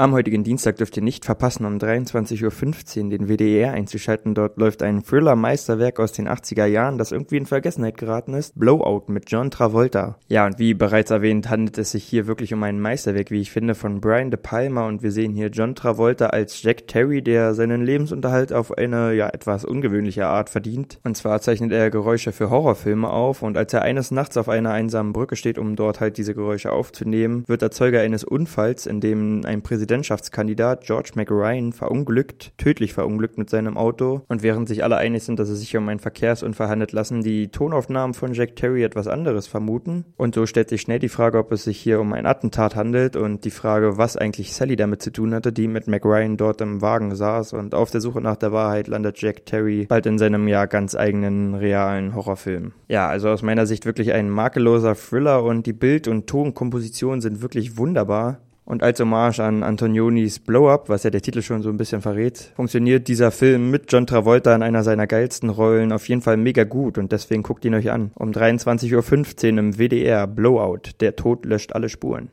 Am heutigen Dienstag dürft ihr nicht verpassen, um 23.15 Uhr den WDR einzuschalten. Dort läuft ein Thriller-Meisterwerk aus den 80er Jahren, das irgendwie in Vergessenheit geraten ist. Blowout mit John Travolta. Ja, und wie bereits erwähnt, handelt es sich hier wirklich um ein Meisterwerk, wie ich finde, von Brian De Palma. Und wir sehen hier John Travolta als Jack Terry, der seinen Lebensunterhalt auf eine, ja, etwas ungewöhnliche Art verdient. Und zwar zeichnet er Geräusche für Horrorfilme auf. Und als er eines Nachts auf einer einsamen Brücke steht, um dort halt diese Geräusche aufzunehmen, wird er Zeuge eines Unfalls, in dem ein Präsident Präsidentschaftskandidat George McRyan verunglückt, tödlich verunglückt mit seinem Auto. Und während sich alle einig sind, dass es sich um einen Verkehrsunfall handelt, lassen die Tonaufnahmen von Jack Terry etwas anderes vermuten. Und so stellt sich schnell die Frage, ob es sich hier um ein Attentat handelt und die Frage, was eigentlich Sally damit zu tun hatte, die mit McRyan dort im Wagen saß. Und auf der Suche nach der Wahrheit landet Jack Terry bald in seinem ja ganz eigenen realen Horrorfilm. Ja, also aus meiner Sicht wirklich ein makelloser Thriller und die Bild- und Tonkompositionen sind wirklich wunderbar. Und als Hommage an Antonionis Blow-Up, was ja der Titel schon so ein bisschen verrät, funktioniert dieser Film mit John Travolta in einer seiner geilsten Rollen auf jeden Fall mega gut und deswegen guckt ihn euch an. Um 23.15 Uhr im WDR Blowout, der Tod löscht alle Spuren.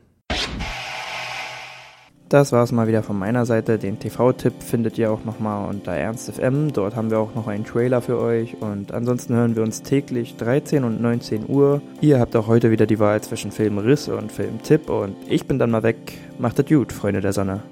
Das war es mal wieder von meiner Seite. Den TV-Tipp findet ihr auch nochmal unter Ernst FM. Dort haben wir auch noch einen Trailer für euch. Und ansonsten hören wir uns täglich 13 und 19 Uhr. Ihr habt auch heute wieder die Wahl zwischen Filmriss und Filmtipp. Und ich bin dann mal weg. Macht es gut, Freunde der Sonne.